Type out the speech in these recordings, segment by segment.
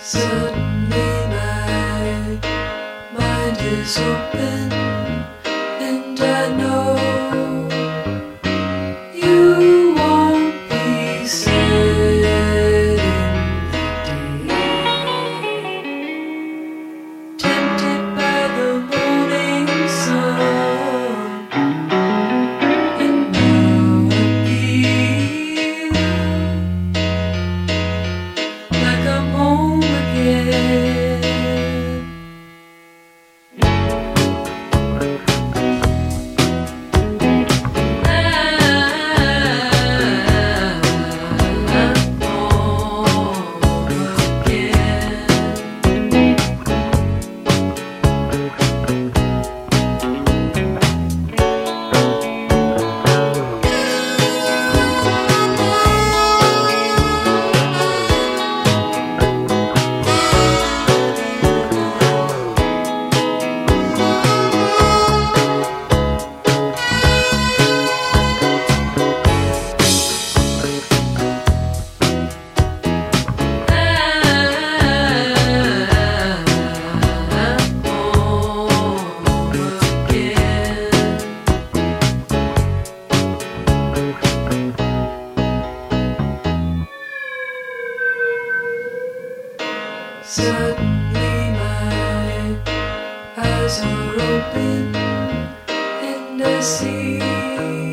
Suddenly my mind is open and I know There's a rope in the sea.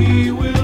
we will.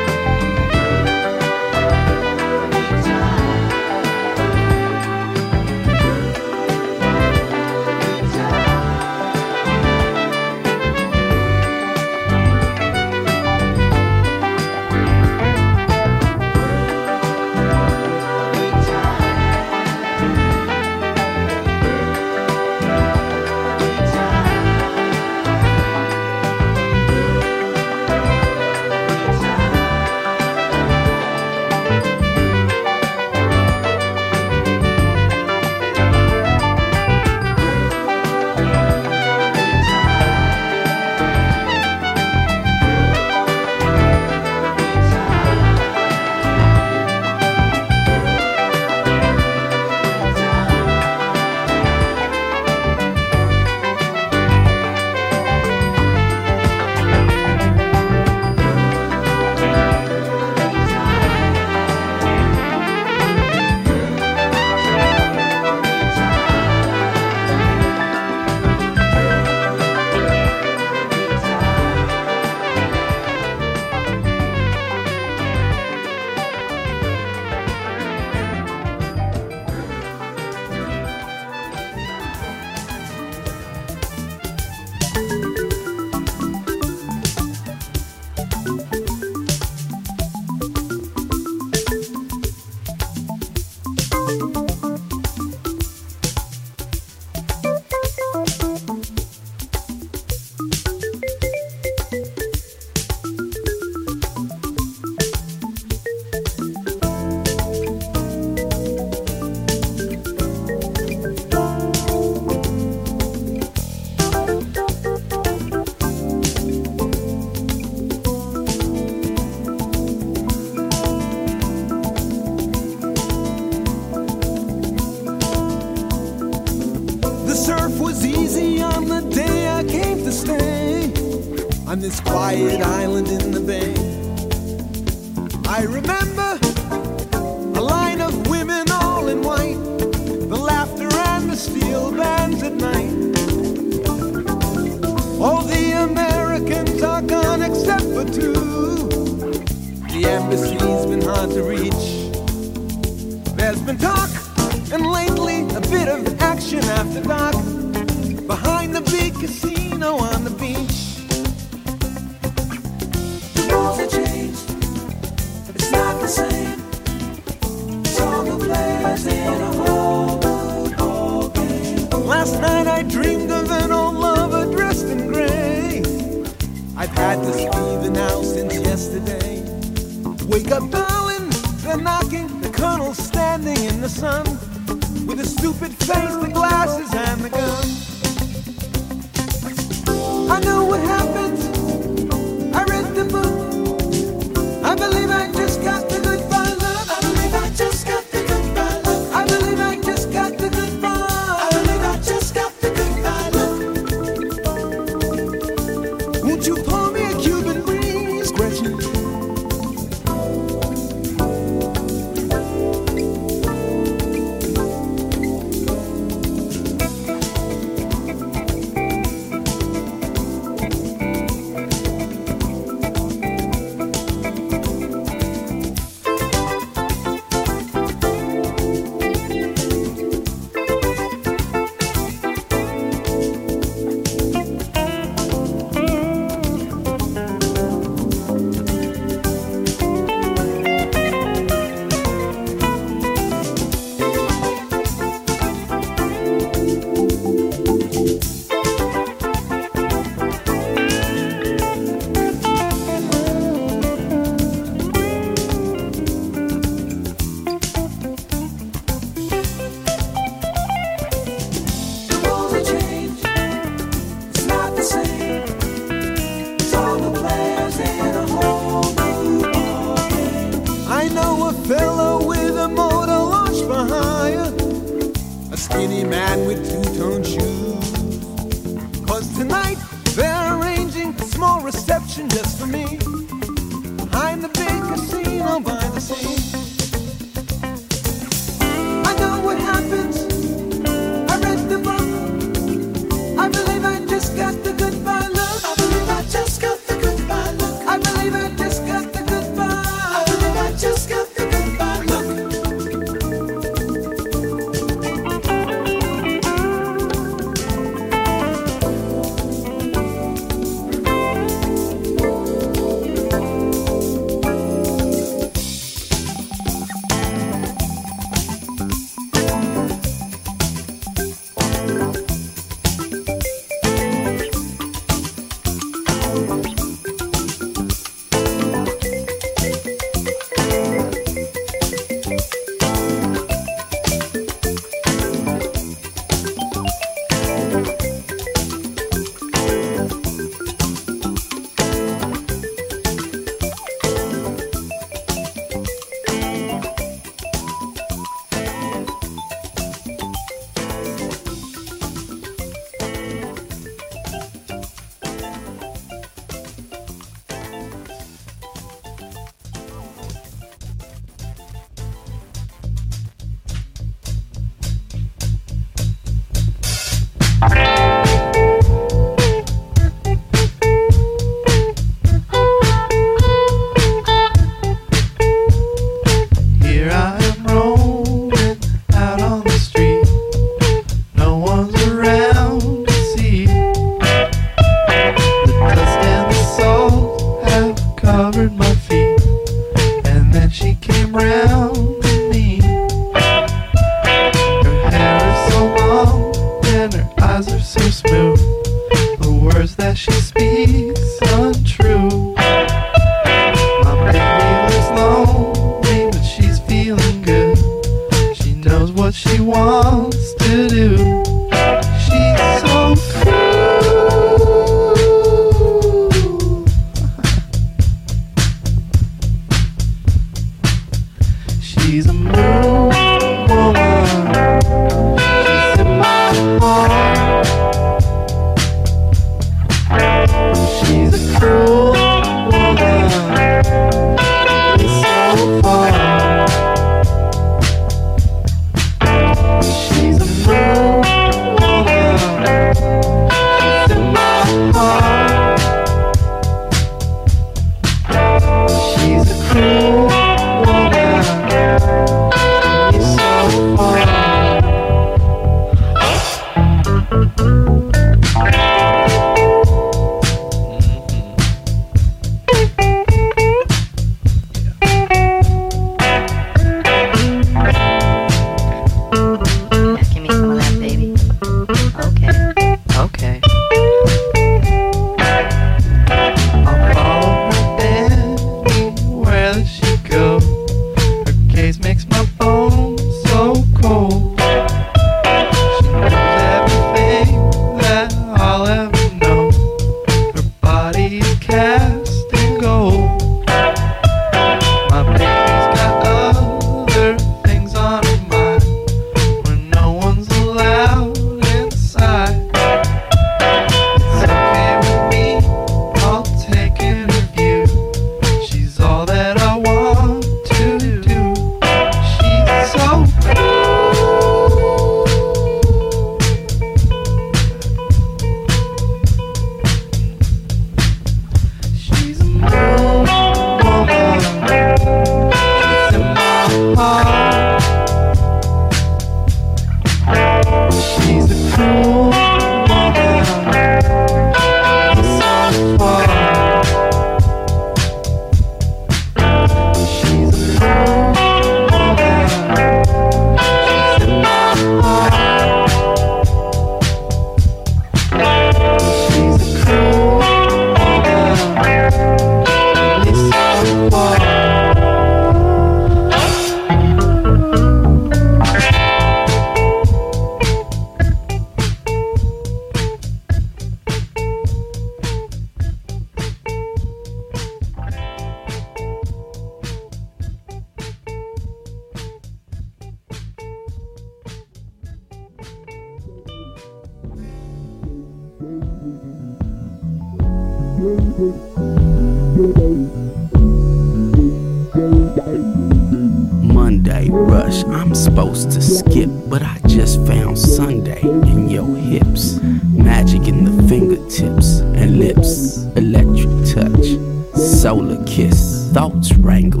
Monday rush, I'm supposed to skip, but I just found Sunday in your hips. Magic in the fingertips and lips, electric touch, solar kiss. Thoughts wrangled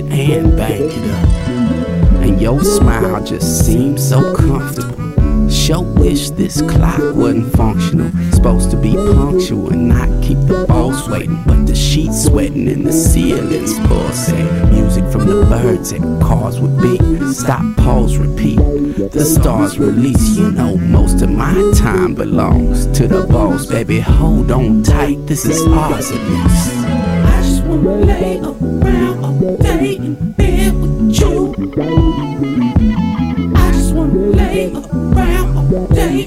and bank it up. And your smile just seems so comfortable. Sure wish this clock wasn't functional. Supposed to be punctual and not keep the balls waiting. But the sheets sweating and the ceiling's pulsing. Music from the birds and cars would beat. Stop, pause, repeat. The stars release. You know most of my time belongs to the boss. Baby, hold on tight. This is ours at least. I just wanna lay around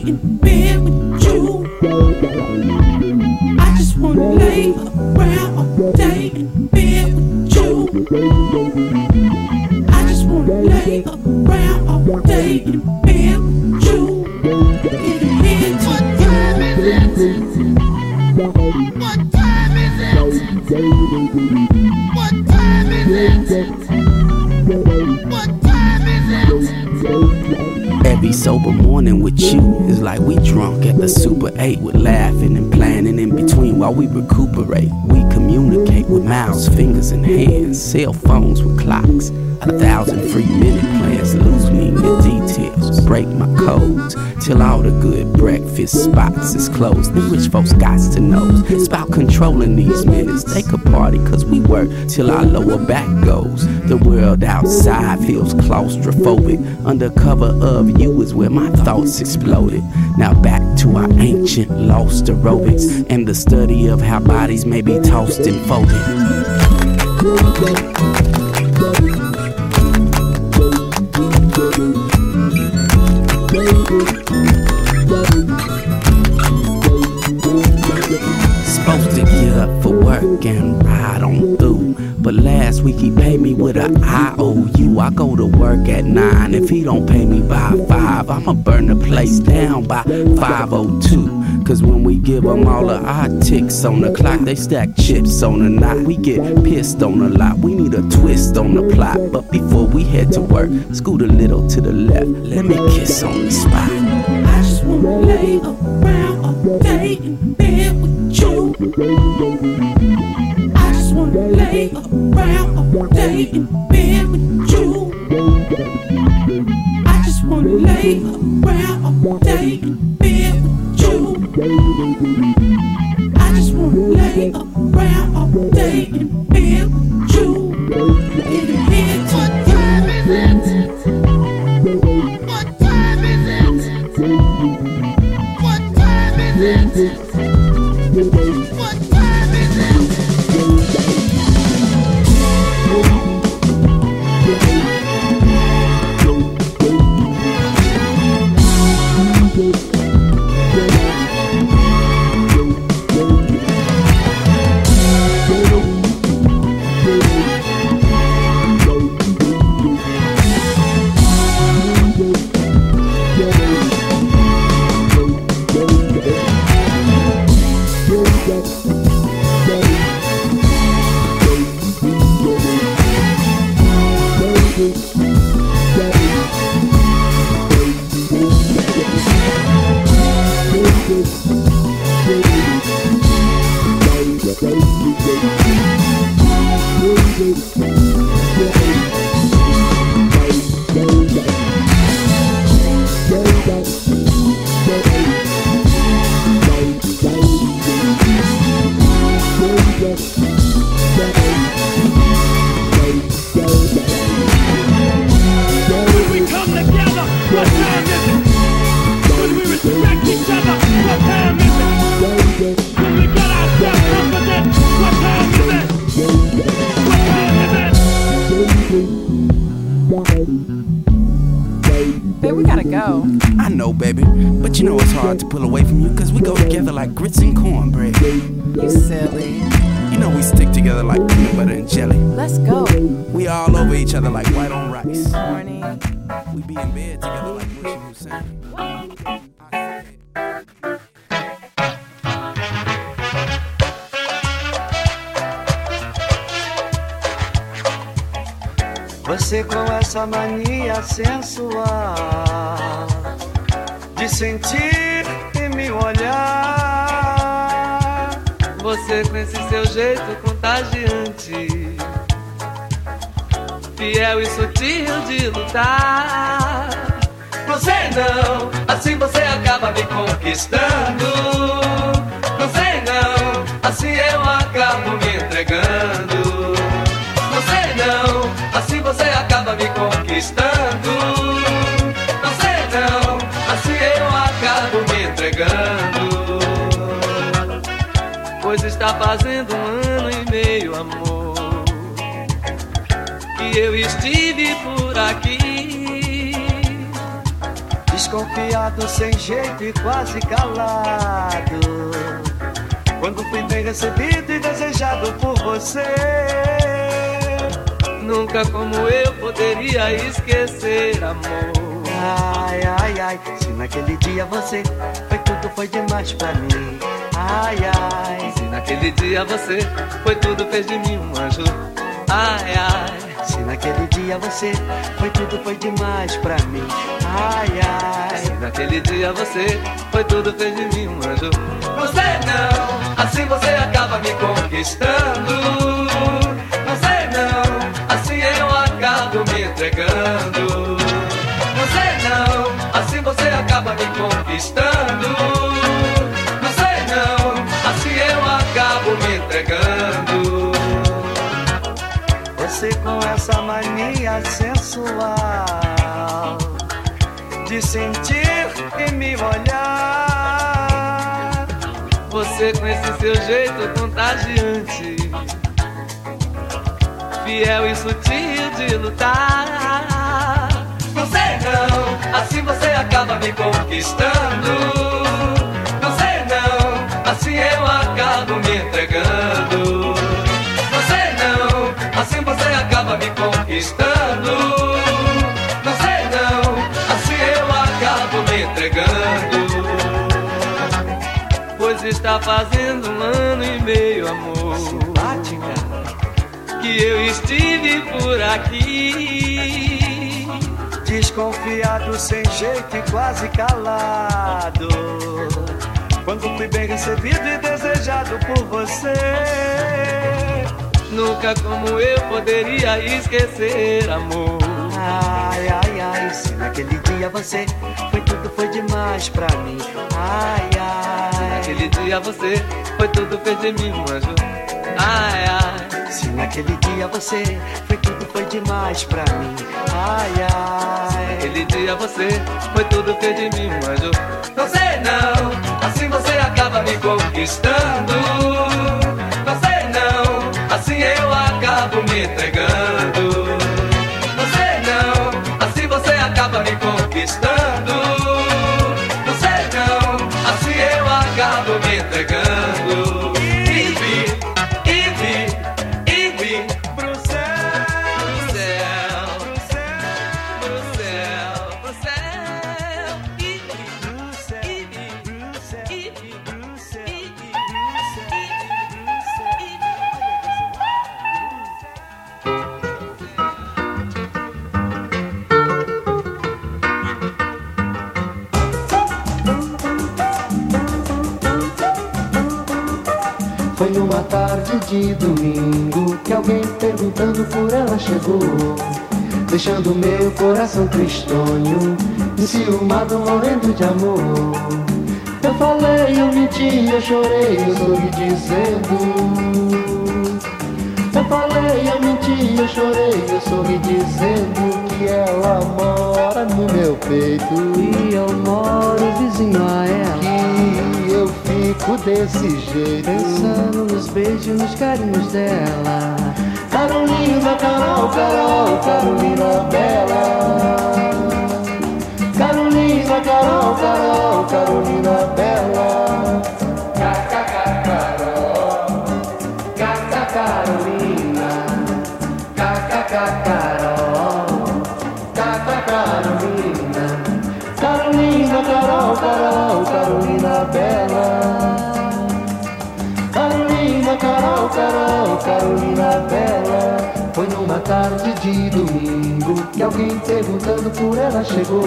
in bed with you. I just wanna lay around all day in bed with you. I just wanna lay around all day in bed with you. Get a head to What time is it? What time is it? What time is it? What time is it? Every sober morning with you is like we drunk at the Super 8 with laughing and planning in between while we recuperate. We communicate with mouths, fingers, and hands, cell phones with clocks. A thousand free minute plans lose me details, break my codes till all the good breakfast spots is closed. The rich folks got to know it's about controlling these minutes. They could party cause we work till our lower back goes. The world outside feels claustrophobic. Under cover of you is where my thoughts exploded. Now back to our ancient lost aerobics and the study of how bodies may be tossed and folded. Supposed to get up for work and ride on through. But last week he paid me with a IOU. I go to work at nine. If he don't pay me by five, I'ma burn the place down by 502. Cause when we give them all of our ticks on the clock, they stack chips on the knot. We get pissed on a lot. We need a twist on the plot. But before we head to work, scoot a little to the left. Let me kiss on the spot. I just wanna lay around all day in bed with you. Lay around all day in bed with you. I just wanna lay around all day in bed with you. I just wanna lay around all day in bed with you. Bed together like. Você com essa mania sensual de sentir e me olhar. Você com esse seu jeito contagiante, fiel e sutil de lutar. Você não, assim você acaba me conquistando. Não sei não, assim eu acabo me entregando. Não sei não, assim você acaba me conquistando. Não sei não, assim eu acabo me entregando. Pois está fazendo um ano e meio, amor, que eu estive por aqui. Desconfiado, sem jeito e quase calado. Quando fui bem recebido e desejado por você. Nunca como eu poderia esquecer, amor. Ai, ai, ai, se naquele dia você foi tudo, foi demais pra mim. Ai, ai, Se naquele dia você foi tudo, fez de mim um anjo. Ai, ai. Naquele dia você foi tudo, foi demais pra mim. Ai, ai, naquele dia você foi tudo, fez de mim um anjo. você não, assim você acaba me conquistando. Você não, assim eu acabo me entregando. Você não, assim você acaba me conquistando. Você não, assim eu acabo me entregando. Você com essa mania sensual de sentir e me olhar. Você com esse seu jeito contagiante, fiel e sutil de lutar. Você não, assim você acaba me conquistando. Você não, assim eu acabo me entregando. Conquistando. Você não, assim eu acabo me entregando. Pois está fazendo um ano e meio, amor, Simpática, que eu estive por aqui. desconfiado, sem jeito e quase calado. Quando fui bem recebido e desejado por você. Nunca como eu poderia esquecer, amor. Ai, ai, ai, se naquele dia você foi tudo, foi demais pra mim. Ai, ai, Naquele dia você foi tudo, fez de mim um anjo. Ai, ai. se naquele dia você foi tudo, foi demais pra mim. Ai, ai, Naquele dia você foi tudo, fez de mim um anjo. você não, assim você acaba me conquistando. te tarde de domingo que alguém perguntando por ela chegou, deixando meu coração tristonho, enciumado, morrendo de amor. Eu falei, eu menti, eu chorei, eu sorri dizendo. Eu falei, eu menti, eu chorei, eu sorri dizendo que ela mora no meu peito. E eu moro vizinho a ela Que fico desse jeito. Pensando nos beijos, nos carinhos dela. Carolina, Carol, Carol, Carolina Bela. Carolina, Carol, Carol, Carolina Bela. Cacá, Carol. Cacá, Carolina. Cacá, Carol. Cacá, Carolina. Carolina, Carol, Carol, Carolina Bela. Carol, Carol, Carolina Bela. Foi numa tarde de domingo que alguém perguntando por ela chegou,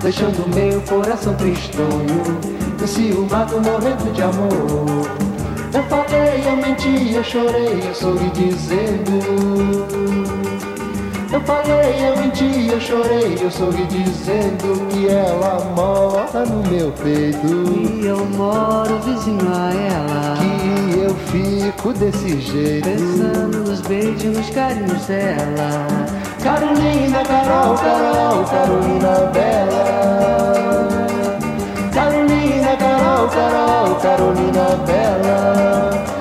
deixando meu coração tristonho, enciumado, morrendo de amor. Eu falei, eu menti, eu chorei, eu sorri dizendo. Eu falei, eu menti, eu chorei, eu sorri dizendo que ela mora no meu peito. E eu moro vizinho a ela. Que eu fico desse jeito. Pensando nos beijos, nos carinhos dela. Carolina, Carol, Carol, Carolina Bela. Carolina, Carol, Carol, Carolina Bela.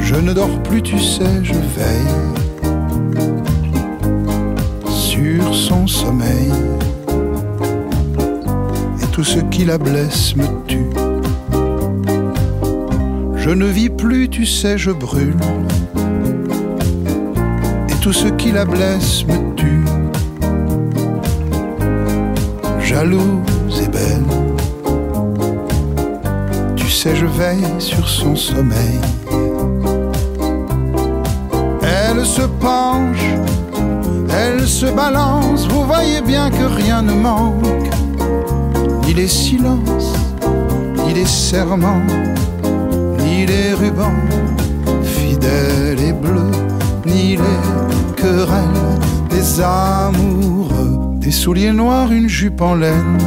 Je ne dors plus, tu sais, je veille sur son sommeil. Et tout ce qui la blesse me tue. Je ne vis plus, tu sais, je brûle. Et tout ce qui la blesse me tue. Jalouse et belle. Sais, je veille sur son sommeil. Elle se penche, elle se balance. Vous voyez bien que rien ne manque. Ni les silences, ni les serments, ni les rubans fidèles et bleus, ni les querelles des amoureux. Des souliers noirs, une jupe en laine.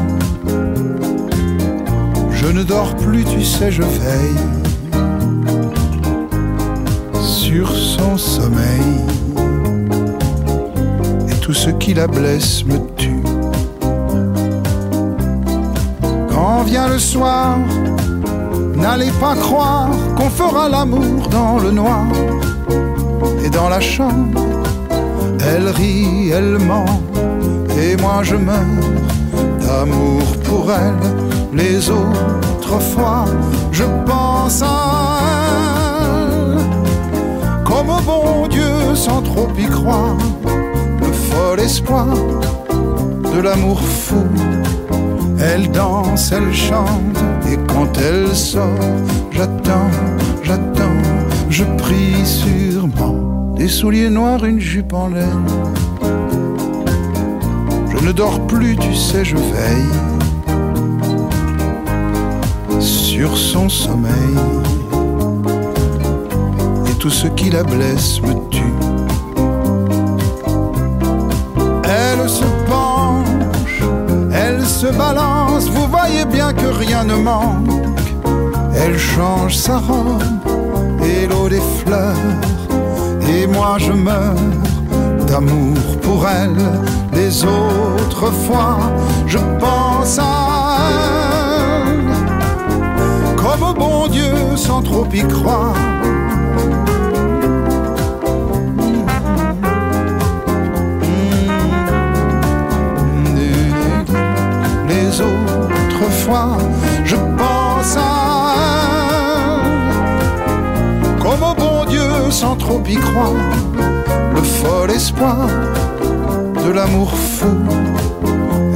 Je ne dors plus, tu sais, je veille sur son sommeil. Et tout ce qui la blesse me tue. Quand vient le soir, n'allez pas croire qu'on fera l'amour dans le noir. Et dans la chambre, elle rit, elle ment, et moi je meurs d'amour pour elle. Les autres fois, je pense à elle comme au bon Dieu sans trop y croire. Le fol espoir de l'amour fou. Elle danse, elle chante, et quand elle sort, j'attends, j'attends, je prie sûrement. Des souliers noirs, une jupe en laine. Je ne dors plus, tu sais, je veille sur son sommeil. Et tout ce qui la blesse me tue. Elle se penche, elle se balance, vous voyez bien que rien ne manque. Elle change sa robe et l'eau des fleurs. Et moi je meurs d'amour pour elle. Les autres fois, je pense à comme au bon Dieu sans trop y croire. Les autres fois, je pense à comme au bon Dieu sans trop y croire. Le fol espoir de l'amour fou.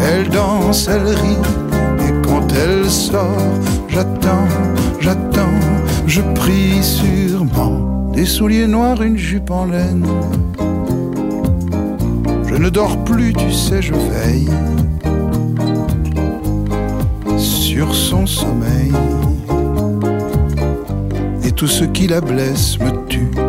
Elle danse, elle rit, et quand elle sort, j'attends, j'attends, je prie sûrement. Des souliers noirs, une jupe en laine. Je ne dors plus, tu sais, je veille sur son sommeil. Et tout ce qui la blesse me tue.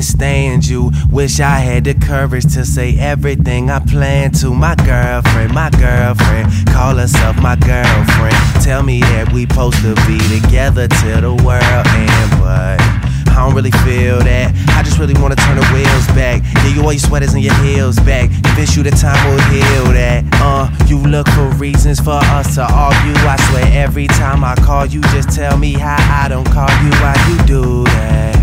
Can't stand you. Wish I had the courage to say everything I plan to. My girlfriend, my girlfriend, call herself my girlfriend. Tell me that we supposed to be together till the world end, but. I don't really feel that. I just really wanna turn the wheels back. Yeah, you all your sweaters and your heels back. Convince you the time will heal that. Uh, you look for reasons for us to argue. I swear every time I call you, just tell me how I don't call you. Why you do that?